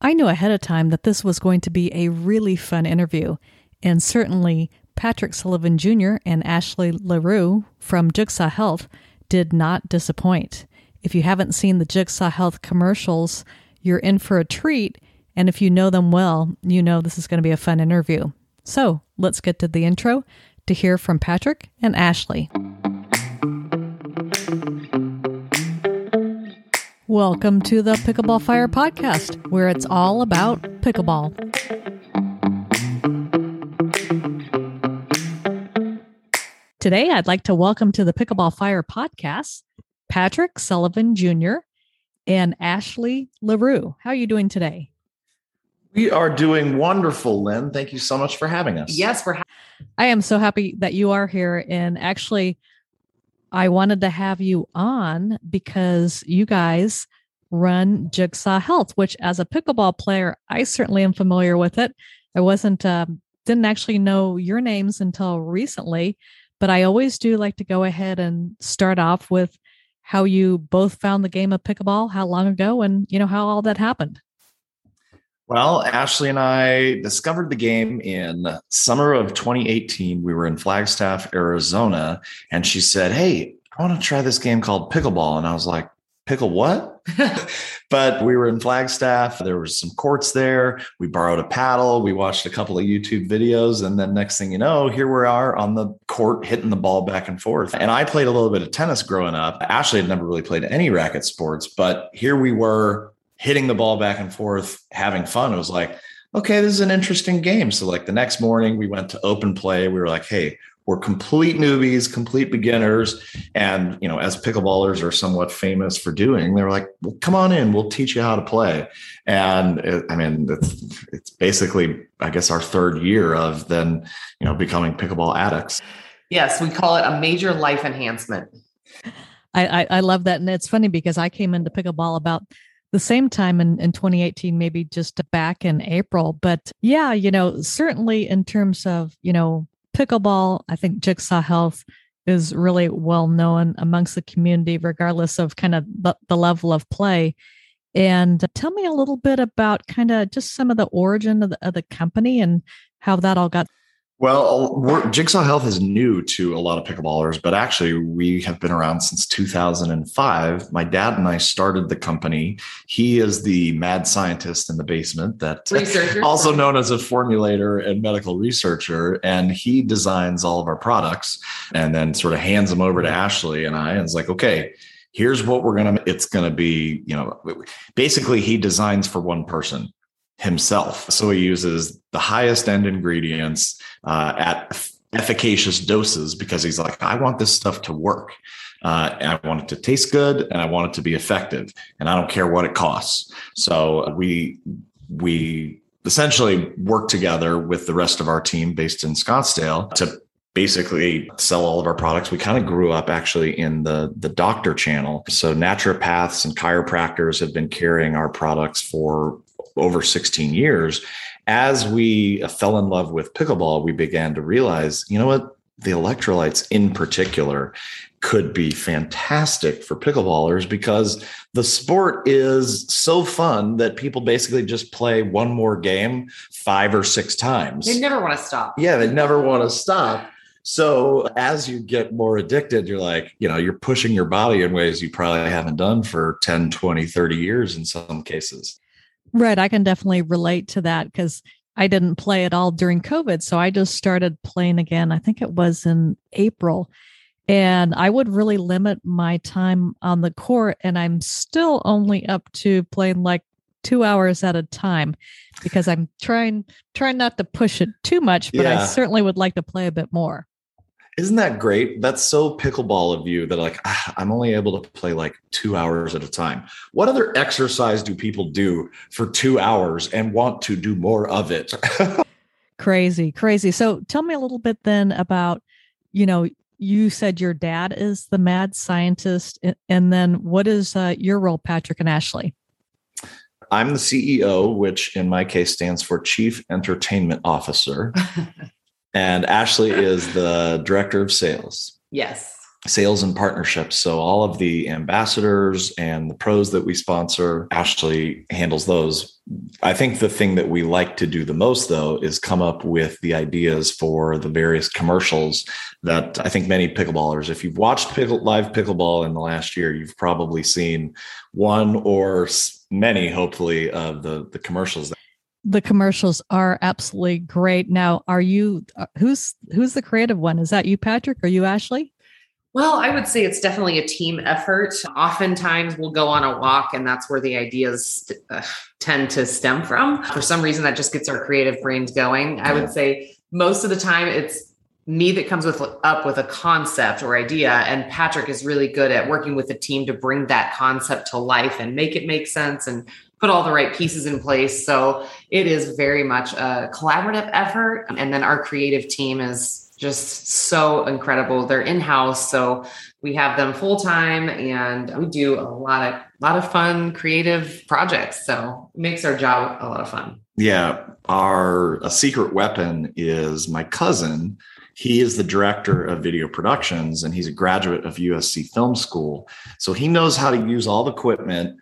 I knew ahead of time that this was going to be a really fun interview, and certainly Patrick Sullivan Jr. and Ashley LaRue from Jigsaw Health did not disappoint. If you haven't seen the Jigsaw Health commercials, you're in for a treat. And if you know them well, you know this is going to be a fun interview. So let's get to the intro to hear from Patrick and Ashley. Welcome to the Pickleball Fire podcast, where it's all about pickleball. Today, I'd like to welcome to the Pickleball Fire podcast Patrick Sullivan Jr. and Ashley LaRue. How are you doing today? We are doing wonderful, Lynn. Thank you so much for having us. Yes, we're. Ha- I am so happy that you are here. And actually, I wanted to have you on because you guys run Jigsaw Health, which as a pickleball player, I certainly am familiar with it. I wasn't, um, didn't actually know your names until recently, but I always do like to go ahead and start off with how you both found the game of pickleball, how long ago, and you know how all that happened. Well, Ashley and I discovered the game in summer of 2018. We were in Flagstaff, Arizona, and she said, Hey, I want to try this game called pickleball. And I was like, Pickle what? but we were in Flagstaff. There was some courts there. We borrowed a paddle. We watched a couple of YouTube videos. And then next thing you know, here we are on the court hitting the ball back and forth. And I played a little bit of tennis growing up. Ashley had never really played any racket sports, but here we were hitting the ball back and forth, having fun. It was like, okay, this is an interesting game. So, like the next morning, we went to open play. We were like, hey, we're complete newbies, complete beginners. And, you know, as pickleballers are somewhat famous for doing, they were like, well, come on in, we'll teach you how to play. And it, I mean, it's, it's basically, I guess, our third year of then, you know, becoming pickleball addicts. Yes, we call it a major life enhancement. I, I, I love that. And it's funny because I came into pickleball about the same time in, in 2018, maybe just back in April. But yeah, you know, certainly in terms of, you know, pickleball, I think Jigsaw Health is really well known amongst the community, regardless of kind of the, the level of play. And uh, tell me a little bit about kind of just some of the origin of the, of the company and how that all got well, Jigsaw Health is new to a lot of pickleballers, but actually, we have been around since 2005. My dad and I started the company. He is the mad scientist in the basement, that researcher. also known as a formulator and medical researcher, and he designs all of our products and then sort of hands them over to Ashley and I, and it's like, okay, here's what we're gonna. It's gonna be, you know, basically, he designs for one person himself. So he uses the highest end ingredients uh, at efficacious doses because he's like, I want this stuff to work. Uh, and I want it to taste good and I want it to be effective. And I don't care what it costs. So we, we, essentially work together with the rest of our team based in Scottsdale to basically sell all of our products. We kind of grew up actually in the the doctor channel. So naturopaths and chiropractors have been carrying our products for over 16 years, as we fell in love with pickleball, we began to realize, you know what? The electrolytes in particular could be fantastic for pickleballers because the sport is so fun that people basically just play one more game five or six times. They never want to stop. Yeah, they never want to stop. So as you get more addicted, you're like, you know, you're pushing your body in ways you probably haven't done for 10, 20, 30 years in some cases. Right. I can definitely relate to that because I didn't play at all during COVID. So I just started playing again. I think it was in April. And I would really limit my time on the court. And I'm still only up to playing like two hours at a time because I'm trying trying not to push it too much, but yeah. I certainly would like to play a bit more. Isn't that great? That's so pickleball of you that like ah, I'm only able to play like 2 hours at a time. What other exercise do people do for 2 hours and want to do more of it? crazy, crazy. So tell me a little bit then about you know, you said your dad is the mad scientist and then what is uh, your role Patrick and Ashley? I'm the CEO, which in my case stands for Chief Entertainment Officer. and Ashley is the director of sales. Yes. sales and partnerships. So all of the ambassadors and the pros that we sponsor, Ashley handles those. I think the thing that we like to do the most though is come up with the ideas for the various commercials that I think many pickleballers, if you've watched pickle, live pickleball in the last year, you've probably seen one or many, hopefully, of the, the commercials the commercials are absolutely great. Now, are you uh, who's who's the creative one? Is that you, Patrick? Are you Ashley? Well, I would say it's definitely a team effort. Oftentimes we'll go on a walk and that's where the ideas uh, tend to stem from. For some reason, that just gets our creative brains going. I would say most of the time it's me that comes with up with a concept or idea and patrick is really good at working with the team to bring that concept to life and make it make sense and put all the right pieces in place so it is very much a collaborative effort and then our creative team is just so incredible. They're in house, so we have them full time, and we do a lot of lot of fun, creative projects. So it makes our job a lot of fun. Yeah, our a secret weapon is my cousin. He is the director of video productions, and he's a graduate of USC Film School. So he knows how to use all the equipment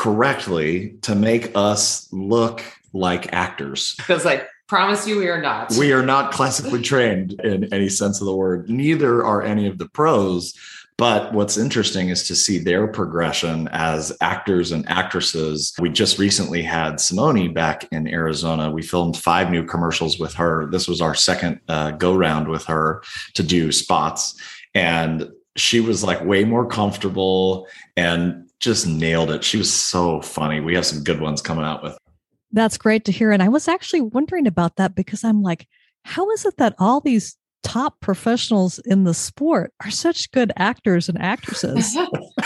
correctly to make us look like actors. Because like Promise you, we are not. We are not classically trained in any sense of the word. Neither are any of the pros. But what's interesting is to see their progression as actors and actresses. We just recently had Simone back in Arizona. We filmed five new commercials with her. This was our second uh, go round with her to do spots. And she was like way more comfortable and just nailed it. She was so funny. We have some good ones coming out with that's great to hear. And I was actually wondering about that because I'm like, how is it that all these top professionals in the sport are such good actors and actresses?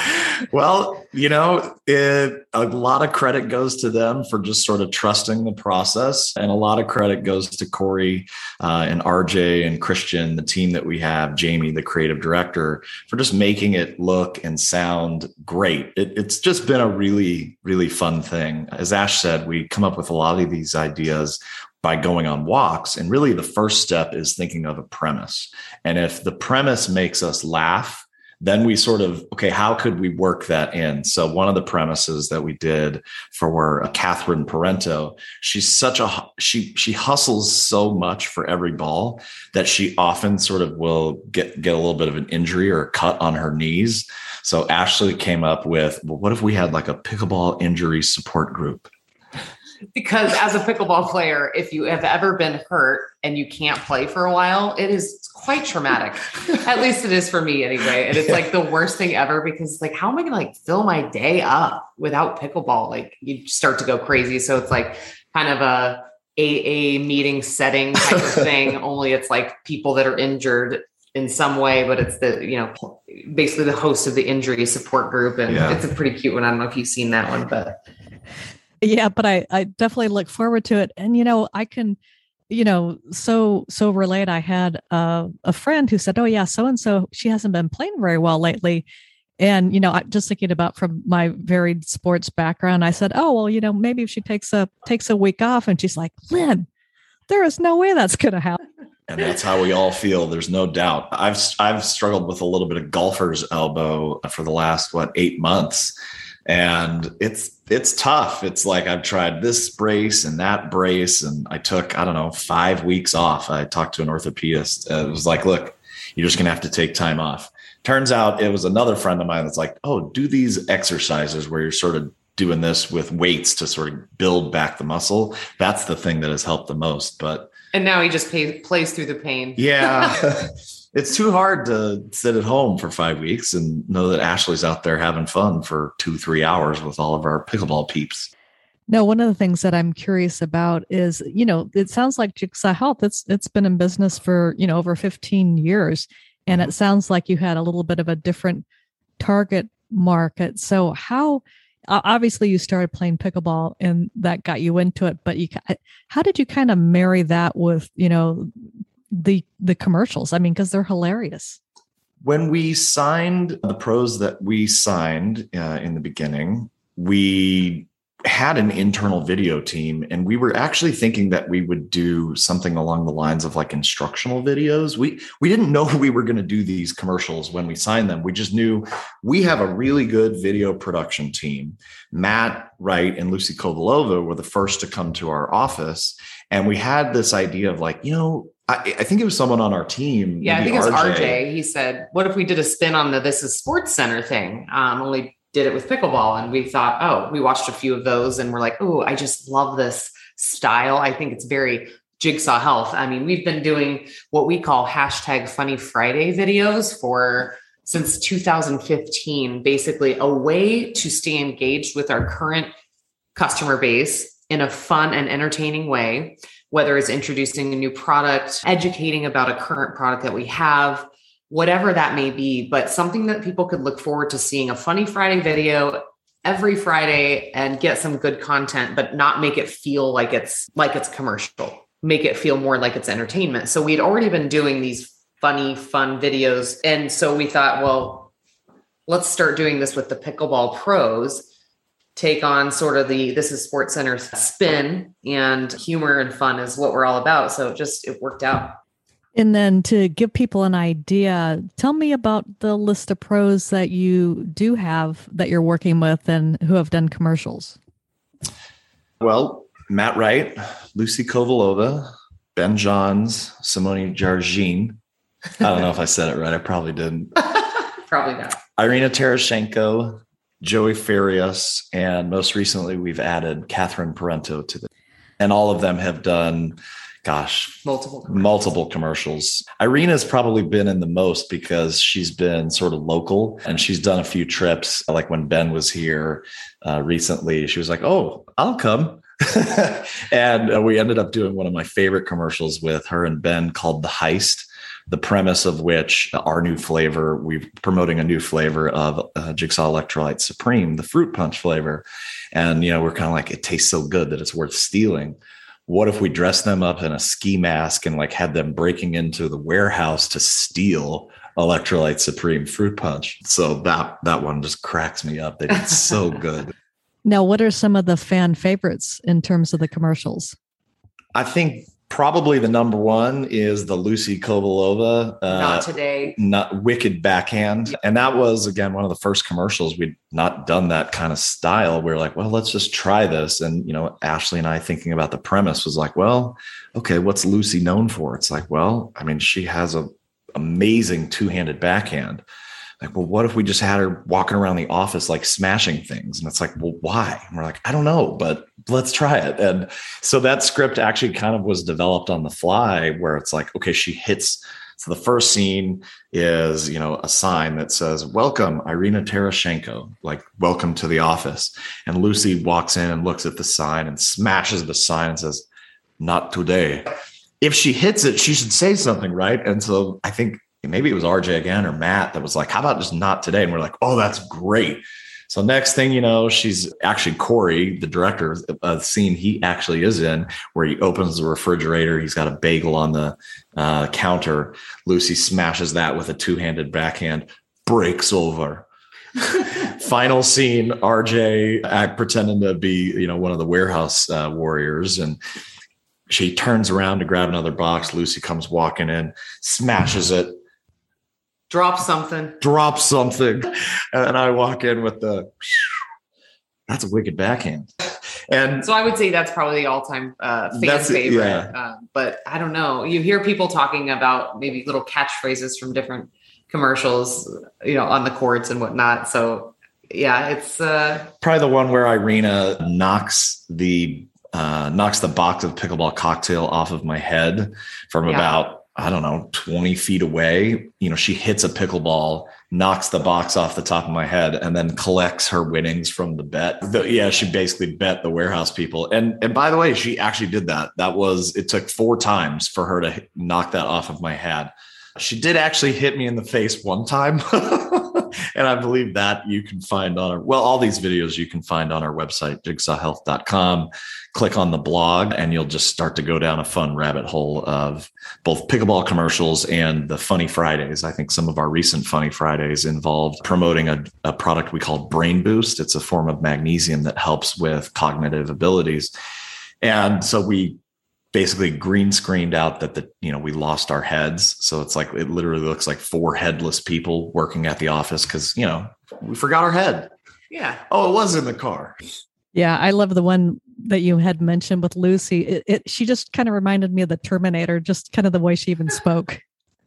well, you know, it, a lot of credit goes to them for just sort of trusting the process. And a lot of credit goes to Corey uh, and RJ and Christian, the team that we have, Jamie, the creative director, for just making it look and sound great. It, it's just been a really, really fun thing. As Ash said, we come up with a lot of these ideas by going on walks. And really, the first step is thinking of a premise. And if the premise makes us laugh, then we sort of okay how could we work that in so one of the premises that we did for catherine parenteau she's such a she she hustles so much for every ball that she often sort of will get get a little bit of an injury or a cut on her knees so ashley came up with well what if we had like a pickleball injury support group because as a pickleball player, if you have ever been hurt and you can't play for a while, it is quite traumatic. At least it is for me anyway. And it's like the worst thing ever because like, how am I gonna like fill my day up without pickleball? Like you start to go crazy. So it's like kind of a AA meeting setting type of thing, only it's like people that are injured in some way, but it's the, you know, basically the host of the injury support group. And yeah. it's a pretty cute one. I don't know if you've seen that one, but yeah but i i definitely look forward to it and you know i can you know so so relate. I had a, a friend who said oh yeah so and so she hasn't been playing very well lately. And you know I'm just thinking about from my varied sports background i said oh well you know maybe if she takes a takes a week off and she's like lynn there is no way that's going to happen and that's how we all feel there's no doubt. I've i've struggled with a little bit of golfer's elbow for the last what eight months and it's it's tough. It's like i've tried this brace and that brace and i took i don't know five weeks off. I talked to an orthopedist. Uh, it was like look you're just gonna have to take time off. Turns out it was another friend of mine that's like oh do these exercises where you're sort of doing this with weights to sort of build back the muscle. That's the thing that has helped the most but and now he just plays through the pain. Yeah it's too hard to sit at home for five weeks and know that Ashley's out there having fun for two, three hours with all of our pickleball peeps. No, one of the things that I'm curious about is, you know, it sounds like Jigsaw Health. It's it's been in business for you know over 15 years, and it sounds like you had a little bit of a different target market. So how obviously you started playing pickleball and that got you into it, but you how did you kind of marry that with you know the the commercials. I mean, because they're hilarious. When we signed the pros that we signed uh, in the beginning, we had an internal video team and we were actually thinking that we would do something along the lines of like instructional videos we we didn't know we were going to do these commercials when we signed them we just knew we have a really good video production team matt wright and lucy kovalova were the first to come to our office and we had this idea of like you know I, I think it was someone on our team. Yeah, I think it was RJ. RJ. He said, "What if we did a spin on the This Is Sports Center thing? Um, only did it with pickleball and we thought oh we watched a few of those and we're like oh i just love this style i think it's very jigsaw health i mean we've been doing what we call hashtag funny friday videos for since 2015 basically a way to stay engaged with our current customer base in a fun and entertaining way whether it's introducing a new product educating about a current product that we have whatever that may be, but something that people could look forward to seeing a funny Friday video every Friday and get some good content, but not make it feel like it's like it's commercial. Make it feel more like it's entertainment. So we'd already been doing these funny, fun videos. And so we thought, well, let's start doing this with the pickleball pros take on sort of the this is sports center spin and humor and fun is what we're all about so it just it worked out and then to give people an idea, tell me about the list of pros that you do have that you're working with and who have done commercials. Well, Matt Wright, Lucy Kovalova, Ben Johns, Simone Jargin. I don't know if I said it right. I probably didn't. probably not. Irina Tereschenko, Joey Farias, and most recently we've added Catherine Parenteau to the and all of them have done gosh, multiple commercials. multiple commercials. Irina's probably been in the most because she's been sort of local and she's done a few trips. Like when Ben was here uh, recently, she was like, "Oh, I'll come." and we ended up doing one of my favorite commercials with her and Ben called The Heist. The premise of which our new flavor, we're promoting a new flavor of uh, Jigsaw Electrolyte Supreme, the fruit punch flavor. And, you know, we're kind of like, it tastes so good that it's worth stealing. What if we dress them up in a ski mask and like had them breaking into the warehouse to steal electrolyte supreme fruit punch? So that that one just cracks me up they did so good. Now what are some of the fan favorites in terms of the commercials? I think probably the number one is the Lucy Kovalova. Uh, not today. Not wicked backhand, and that was again one of the first commercials we'd not done that kind of style. We are like, well, let's just try this, and you know, Ashley and I thinking about the premise was like, well, okay, what's Lucy known for? It's like, well, I mean, she has a amazing two handed backhand like, well, what if we just had her walking around the office like smashing things? And it's like, well, why? And we're like, I don't know, but let's try it. And so that script actually kind of was developed on the fly where it's like, okay, she hits. So the first scene is, you know, a sign that says, Welcome, Irina Tereschenko, like, welcome to the office. And Lucy walks in and looks at the sign and smashes the sign and says, Not today. If she hits it, she should say something, right? And so I think maybe it was RJ again or Matt that was like, how about just not today? And we're like, oh, that's great. So next thing you know, she's actually Corey, the director of the scene he actually is in, where he opens the refrigerator. He's got a bagel on the uh, counter. Lucy smashes that with a two-handed backhand, breaks over. Final scene: RJ act pretending to be, you know, one of the warehouse uh, warriors, and she turns around to grab another box. Lucy comes walking in, smashes it, drop something. Drop something. And i walk in with the that's a wicked backhand. And so i would say that's probably the all-time uh, fan favorite yeah. uh, but i don't know. You hear people talking about maybe little catchphrases from different commercials you know on the courts and whatnot. So yeah it's uh probably the one where irina knocks the uh knocks the box of pickleball cocktail off of my head from yeah. about I don't know, 20 feet away. You know, she hits a pickleball, knocks the box off the top of my head, and then collects her winnings from the bet. The, yeah, she basically bet the warehouse people. And and by the way, she actually did that. That was it took four times for her to knock that off of my head. She did actually hit me in the face one time. and I believe that you can find on our, well, all these videos you can find on our website, jigsawhealth.com. Click on the blog and you'll just start to go down a fun rabbit hole of both pickleball commercials and the funny Fridays. I think some of our recent funny Fridays involved promoting a, a product we call Brain Boost. It's a form of magnesium that helps with cognitive abilities. And so we basically green screened out that the you know we lost our heads. So it's like it literally looks like four headless people working at the office because you know we forgot our head. Yeah. Oh it was in the car. Yeah i love the one that you had mentioned with lucy. It, it she just kind of reminded me of the terminator just kind of the way she even spoke.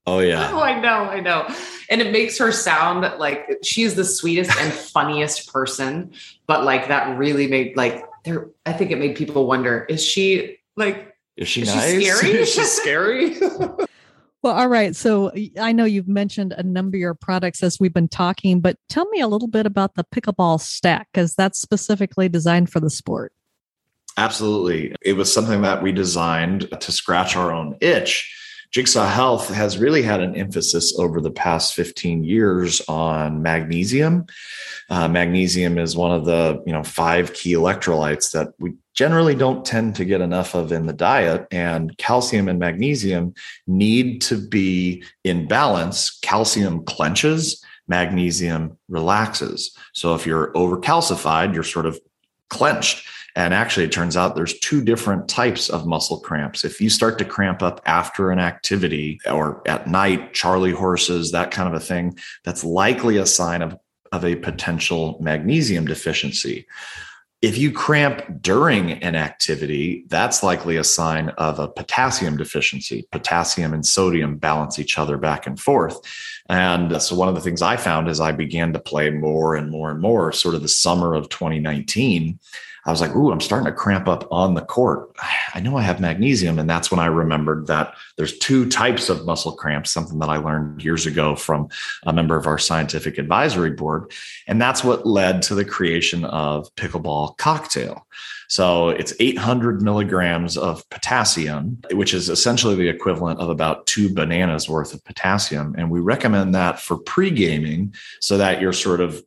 Oh yeah. Oh i know i know. And it makes her sound like she's the sweetest and funniest person but like that really made like there i think it made people wonder is she like is she Is nice? she scary? Is she scary? well all right so i know you've mentioned a number of your products as we've been talking but tell me a little bit about the pickleball stack because that's specifically designed for the sport Absolutely. It was something that we designed to scratch our own itch. Jigsaw Health has really had an emphasis over the past 15 years on magnesium. Uh, magnesium is one of the you know five key electrolytes that we generally don't tend to get enough of in the diet. And calcium and magnesium need to be in balance. Calcium clenches, magnesium relaxes. So if you're overcalcified, you're sort of clenched. And actually, it turns out there's two different types of muscle cramps. If you start to cramp up after an activity or at night, Charlie horses, that kind of a thing, that's likely a sign of, of a potential magnesium deficiency. If you cramp during an activity, that's likely a sign of a potassium deficiency. Potassium and sodium balance each other back and forth. And so, one of the things I found as I began to play more and more and more, sort of the summer of 2019, I was like, ooh, I'm starting to cramp up on the court. I know I have magnesium. And that's when I remembered that there's two types of muscle cramps, something that I learned years ago from a member of our scientific advisory board. And that's what led to the creation of Pickleball Cocktail. So it's 800 milligrams of potassium, which is essentially the equivalent of about two bananas worth of potassium. And we recommend that for pre gaming so that you're sort of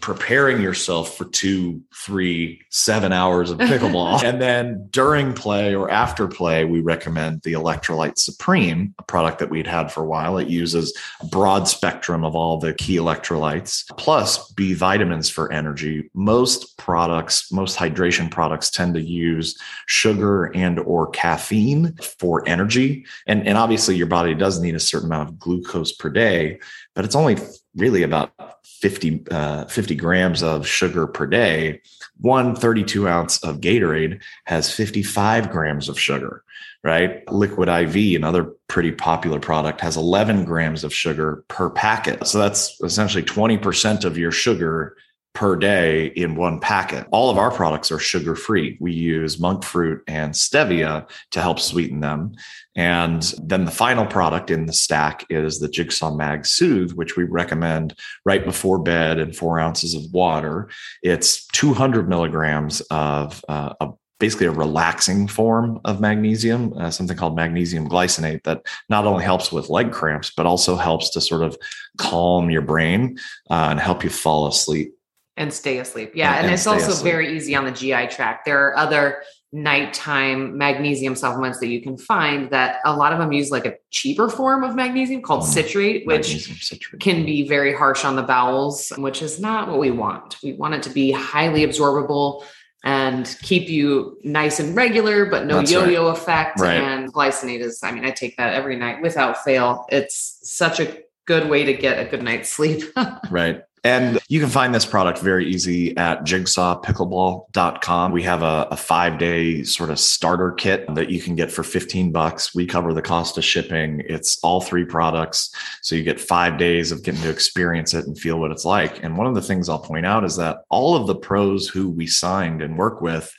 preparing yourself for two, three, seven hours of pickleball. and then during play or after play, we recommend the Electrolyte Supreme, a product that we'd had for a while. It uses a broad spectrum of all the key electrolytes, plus B vitamins for energy. Most products, most hydration products tend to use sugar and or caffeine for energy. And, and obviously your body does need a certain amount of glucose per day, but it's only really about 50, uh, 50 grams of sugar per day. One 32 ounce of Gatorade has 55 grams of sugar, right? Liquid IV, another pretty popular product, has 11 grams of sugar per packet. So that's essentially 20% of your sugar per day in one packet. All of our products are sugar free. We use monk fruit and stevia to help sweeten them. And then the final product in the stack is the Jigsaw Mag Soothe, which we recommend right before bed and four ounces of water. It's 200 milligrams of uh, a basically a relaxing form of magnesium, uh, something called magnesium glycinate that not only helps with leg cramps, but also helps to sort of calm your brain uh, and help you fall asleep and stay asleep. Yeah. And- And, it's also asleep. very easy on the GI tract. There are other nighttime magnesium supplements that you can find that a lot of them use like a cheaper form of magnesium called Mm. citrate, which citrate. can be very harsh on the bowels, which is not what we want. We want it to be highly absorbable and keep you nice and regular, but no That's yo-yo effect. Right. And glycinate is, I mean, I take that every night without fail. It's such a good way to get a good night's sleep. Right. And you can find this product very easy at jigsawpickleball.com. We have a, a five day sort of starter kit that you can get for 15 bucks. We cover the cost of shipping. It's all three products. So you get five days of getting to experience it and feel what it's like. And one of the things I'll point out is that all of the pros who we signed and work with,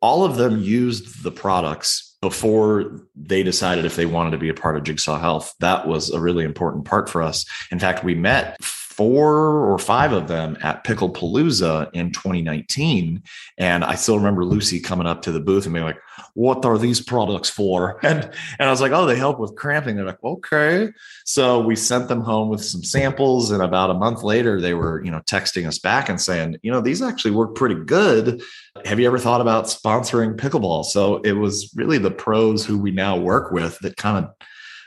all of them used the products before they decided if they wanted to be a part of Jigsaw Health. That was a really important part for us. In fact, we met four or five of them at Pickle Palooza in 2019. And I still remember Lucy coming up to the booth and being like, what are these products for? And and I was like, oh, they help with cramping. They're like, okay. So we sent them home with some samples. And about a month later, they were, you know, texting us back and saying, you know, these actually work pretty good. Have you ever thought about sponsoring pickleball? So it was really the pros who we now work with that kind of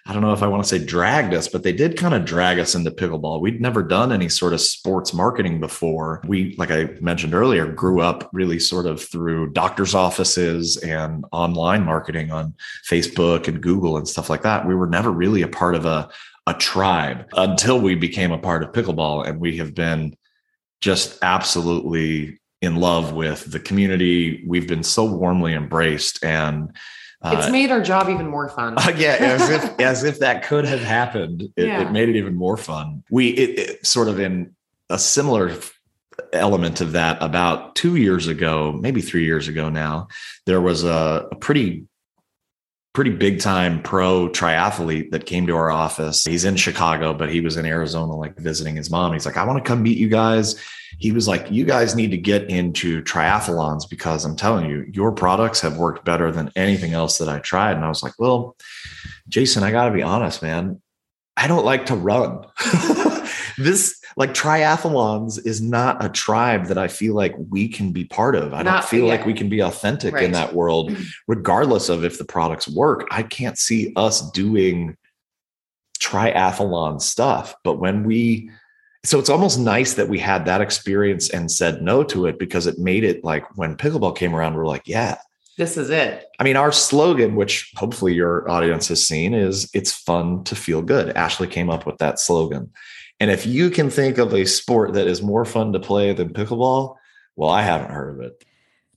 I don't know if I want to say dragged us, but they did kind of drag us into pickleball. We'd never done any sort of sports marketing before. We, like I mentioned earlier, grew up really sort of through doctors' offices and online marketing on Facebook and Google and stuff like that. We were never really a part of a, a tribe until we became a part of pickleball. And we have been just absolutely in love with the community. We've been so warmly embraced and it's uh, made our job even more fun. Uh, yeah, as if as if that could have happened. It, yeah. it made it even more fun. We it, it, sort of in a similar element of that about two years ago, maybe three years ago now, there was a, a pretty pretty big time pro triathlete that came to our office. He's in Chicago, but he was in Arizona, like visiting his mom. He's like, I want to come meet you guys. He was like, You guys need to get into triathlons because I'm telling you, your products have worked better than anything else that I tried. And I was like, Well, Jason, I got to be honest, man. I don't like to run. this like triathlons is not a tribe that I feel like we can be part of. I not, don't feel yeah. like we can be authentic right. in that world, regardless of if the products work. I can't see us doing triathlon stuff. But when we, so it's almost nice that we had that experience and said no to it because it made it like when pickleball came around, we're like, yeah, this is it. I mean, our slogan, which hopefully your audience has seen, is it's fun to feel good. Ashley came up with that slogan. And if you can think of a sport that is more fun to play than pickleball, well, I haven't heard of it.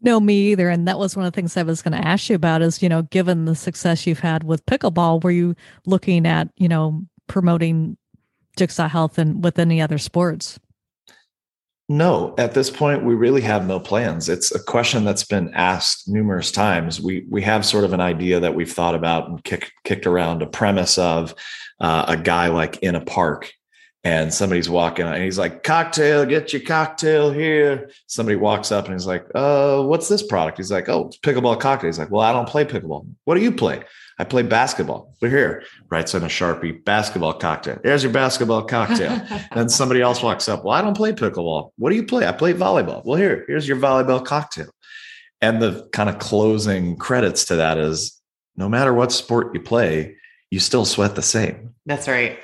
No, me either. And that was one of the things I was going to ask you about is, you know, given the success you've had with pickleball, were you looking at, you know, promoting Jigsaw Health and with any other sports? No, at this point, we really have no plans. It's a question that's been asked numerous times. We we have sort of an idea that we've thought about and kick, kicked around a premise of uh, a guy like in a park and somebody's walking and he's like cocktail get your cocktail here. Somebody walks up and he's like uh what's this product? He's like oh it's pickleball cocktail. He's like well i don't play pickleball. What do you play? I play basketball. We're here writes on a sharpie basketball cocktail. There's your basketball cocktail. Then somebody else walks up well i don't play pickleball. What do you play? I play volleyball. Well here here's your volleyball cocktail. And the kind of closing credits to that is no matter what sport you play you still sweat the same. That's right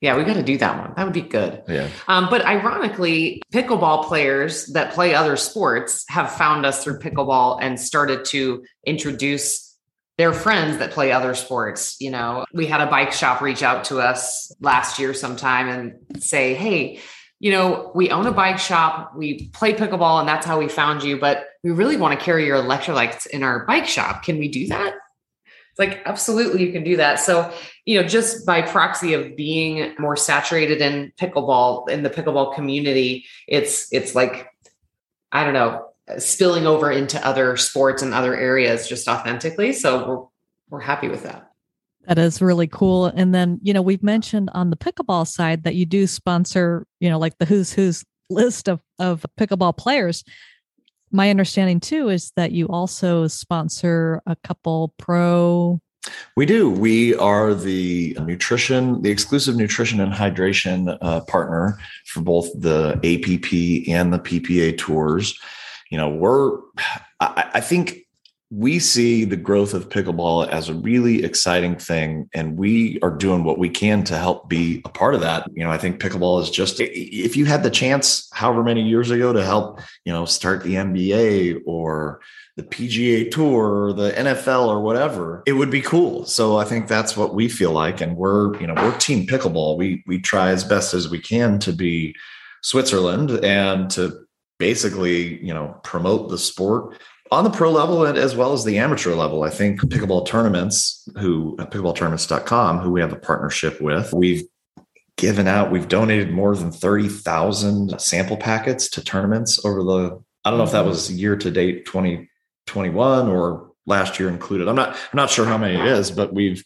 yeah, we got to do that one. That would be good. Yeah. Um, but ironically, pickleball players that play other sports have found us through pickleball and started to introduce their friends that play other sports. You know, we had a bike shop reach out to us last year sometime and say, hey, you know, we own a bike shop, we play pickleball, and that's how we found you. But we really want to carry your electrolytes in our bike shop. Can we do that? Like absolutely you can do that. So you know just by proxy of being more saturated in pickleball in the pickleball community it's it's like i don't know spilling over into other sports and other areas just authentically. So we're we're happy with that. That is really cool. And then you know we've mentioned on the pickleball side that you do sponsor you know like the who's who's list of of pickleball players my understanding too is that you also sponsor a couple pro we do. We are the nutrition, the exclusive nutrition and hydration uh, partner for both the APP and the PPA tours. You know, we're, I, I think we see the growth of pickleball as a really exciting thing and we are doing what we can to help be a part of that. You know i think pickleball is just if you had the chance however many years ago to help you know start the nba or the pga tour or the nfl or whatever it would be cool. So i think that's what we feel like and we're you know we're team pickleball. We we try as best as we can to be switzerland and to basically you know promote the sport on the pro level and as well as the amateur level. I think pickleball tournaments, who uh, pickleballtournaments.com, who we have a partnership with, we've given out, we've donated more than 30,000 sample packets to tournaments over the, I don't know if that was year to date 2021 or last year included. I'm not, I'm not sure how many it is, but we've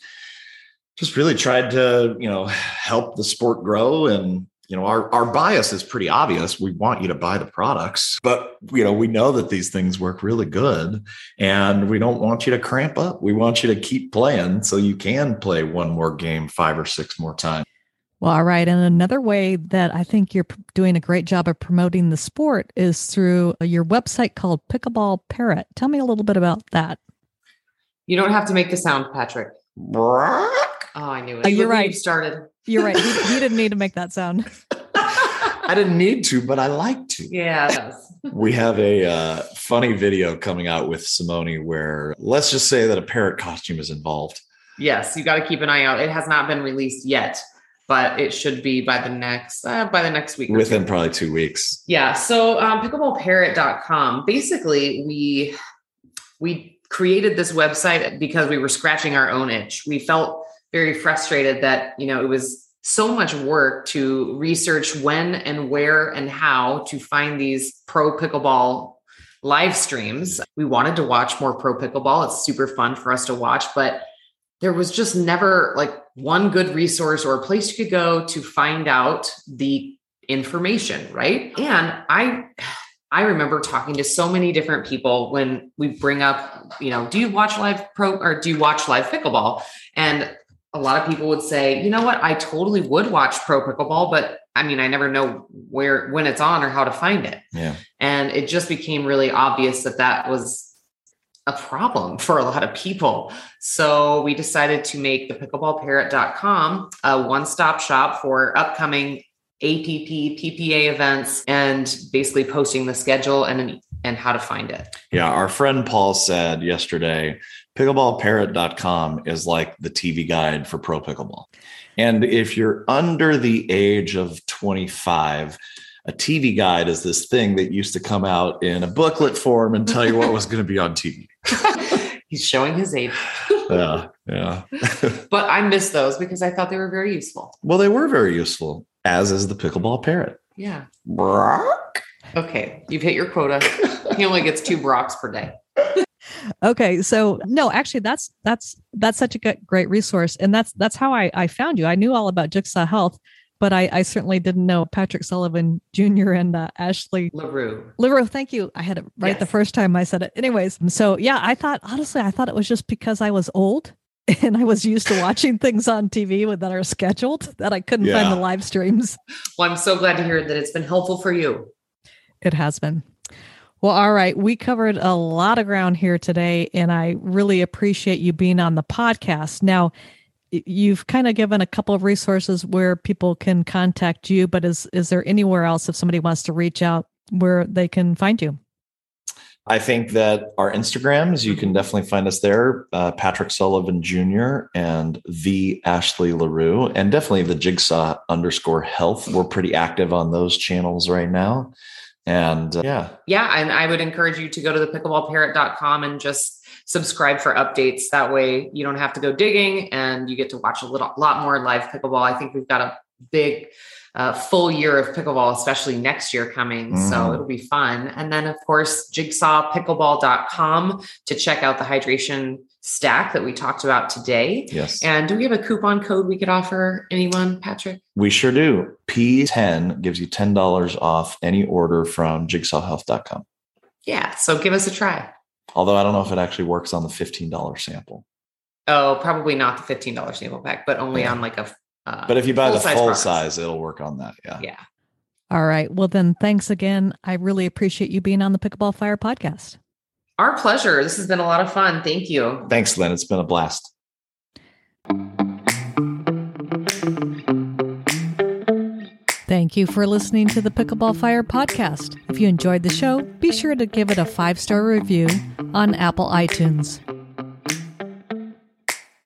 just really tried to, you know, help the sport grow and you know our, our bias is pretty obvious we want you to buy the products but you know we know that these things work really good and we don't want you to cramp up we want you to keep playing so you can play one more game five or six more times well, all right. And another way that I think you're doing a great job of promoting the sport is through uh, your website called Pickleball Parrot. Tell me a little bit about that. You don't have to make the sound, Patrick. Oh, I knew it. Uh, you're right. You started. You're right. He, he, didn't need to make that sound. I didn't need to, but I like to. Yeah. we have a uh, funny video coming out with Simone where let's just say that a parrot costume is involved. Yes, you got to keep an eye out. It has not been released yet but it should be by the next uh, by the next week within probably two weeks yeah so um, pickleballparrot.com basically we we created this website because we were scratching our own itch we felt very frustrated that you know it was so much work to research when and where and how to find these pro pickleball live streams we wanted to watch more pro pickleball it's super fun for us to watch but there was just never like one good resource or a place you could go to find out the information, right? And I I remember talking to so many different people when we bring up, you know, do you watch live pro or do you watch live pickleball? And a lot of people would say, you know what, I totally would watch pro pickleball, but I mean, I never know where when it's on or how to find it. Yeah. And it just became really obvious that that was a problem for a lot of people. So we decided to make the pickleballparrot.com a one-stop shop for upcoming APP, PPA events and basically posting the schedule and and how to find it. Yeah, our friend Paul said yesterday, pickleballparrot.com is like the TV guide for pro pickleball. And if you're under the age of 25, a TV guide is this thing that used to come out in a booklet form and tell you what was going to be on TV. He's showing his age. yeah, yeah. but I miss those because I thought they were very useful. Well, they were very useful, as is the pickleball parrot. Yeah. Brock. Okay, you've hit your quota. he only gets two Brocks per day. Okay so no actually that's that's that's such a good, great resource and that's that's how I, I found you i knew all about jigsaw health but I, I certainly didn't know Patrick Sullivan Jr. and uh, Ashley LaRue. LaRue, thank you. I had it right yes. the first time I said it. Anyways, so yeah, I thought, honestly, I thought it was just because I was old and I was used to watching things on TV that are scheduled that I couldn't yeah. find the live streams. Well, I'm so glad to hear that it's been helpful for you. It has been. Well, all right. We covered a lot of ground here today, and I really appreciate you being on the podcast. Now, you've kind of given a couple of resources where people can contact you, but is is there anywhere else if somebody wants to reach out where they can find you? I think that our Instagrams, you can definitely find us there, uh, Patrick Sullivan Jr. and the Ashley LaRue, and definitely the Jigsaw underscore health. We're pretty active on those channels right now. And uh, yeah. Yeah. And I would encourage you to go to the pickleballparrot.com and just subscribe for updates. That way you don't have to go digging and you get to watch a little lot more live pickleball. I think we've got a big uh, full year of pickleball, especially next year coming. Mm. So it'll be fun. And then, of course, jigsawpickleball.com to check out the hydration stack that we talked about today. Yes. And do we have a coupon code we could offer anyone, Patrick? We sure do. P10 gives you $10 off any order from jigsawhealth.com. Yeah. So give us a try. Although I don't know if it actually works on the $15 sample. Oh, probably not the $15 sample pack, but only yeah. on like a. Uh, but if you buy the full products. size, it'll work on that. Yeah. Yeah. All right. Well, then thanks again. I really appreciate you being on the Pickleball Fire podcast. Our pleasure. This has been a lot of fun. Thank you. Thanks, Lynn. It's been a blast. Thank you for listening to the Pickleball Fire podcast. If you enjoyed the show, be sure to give it a five star review on Apple iTunes.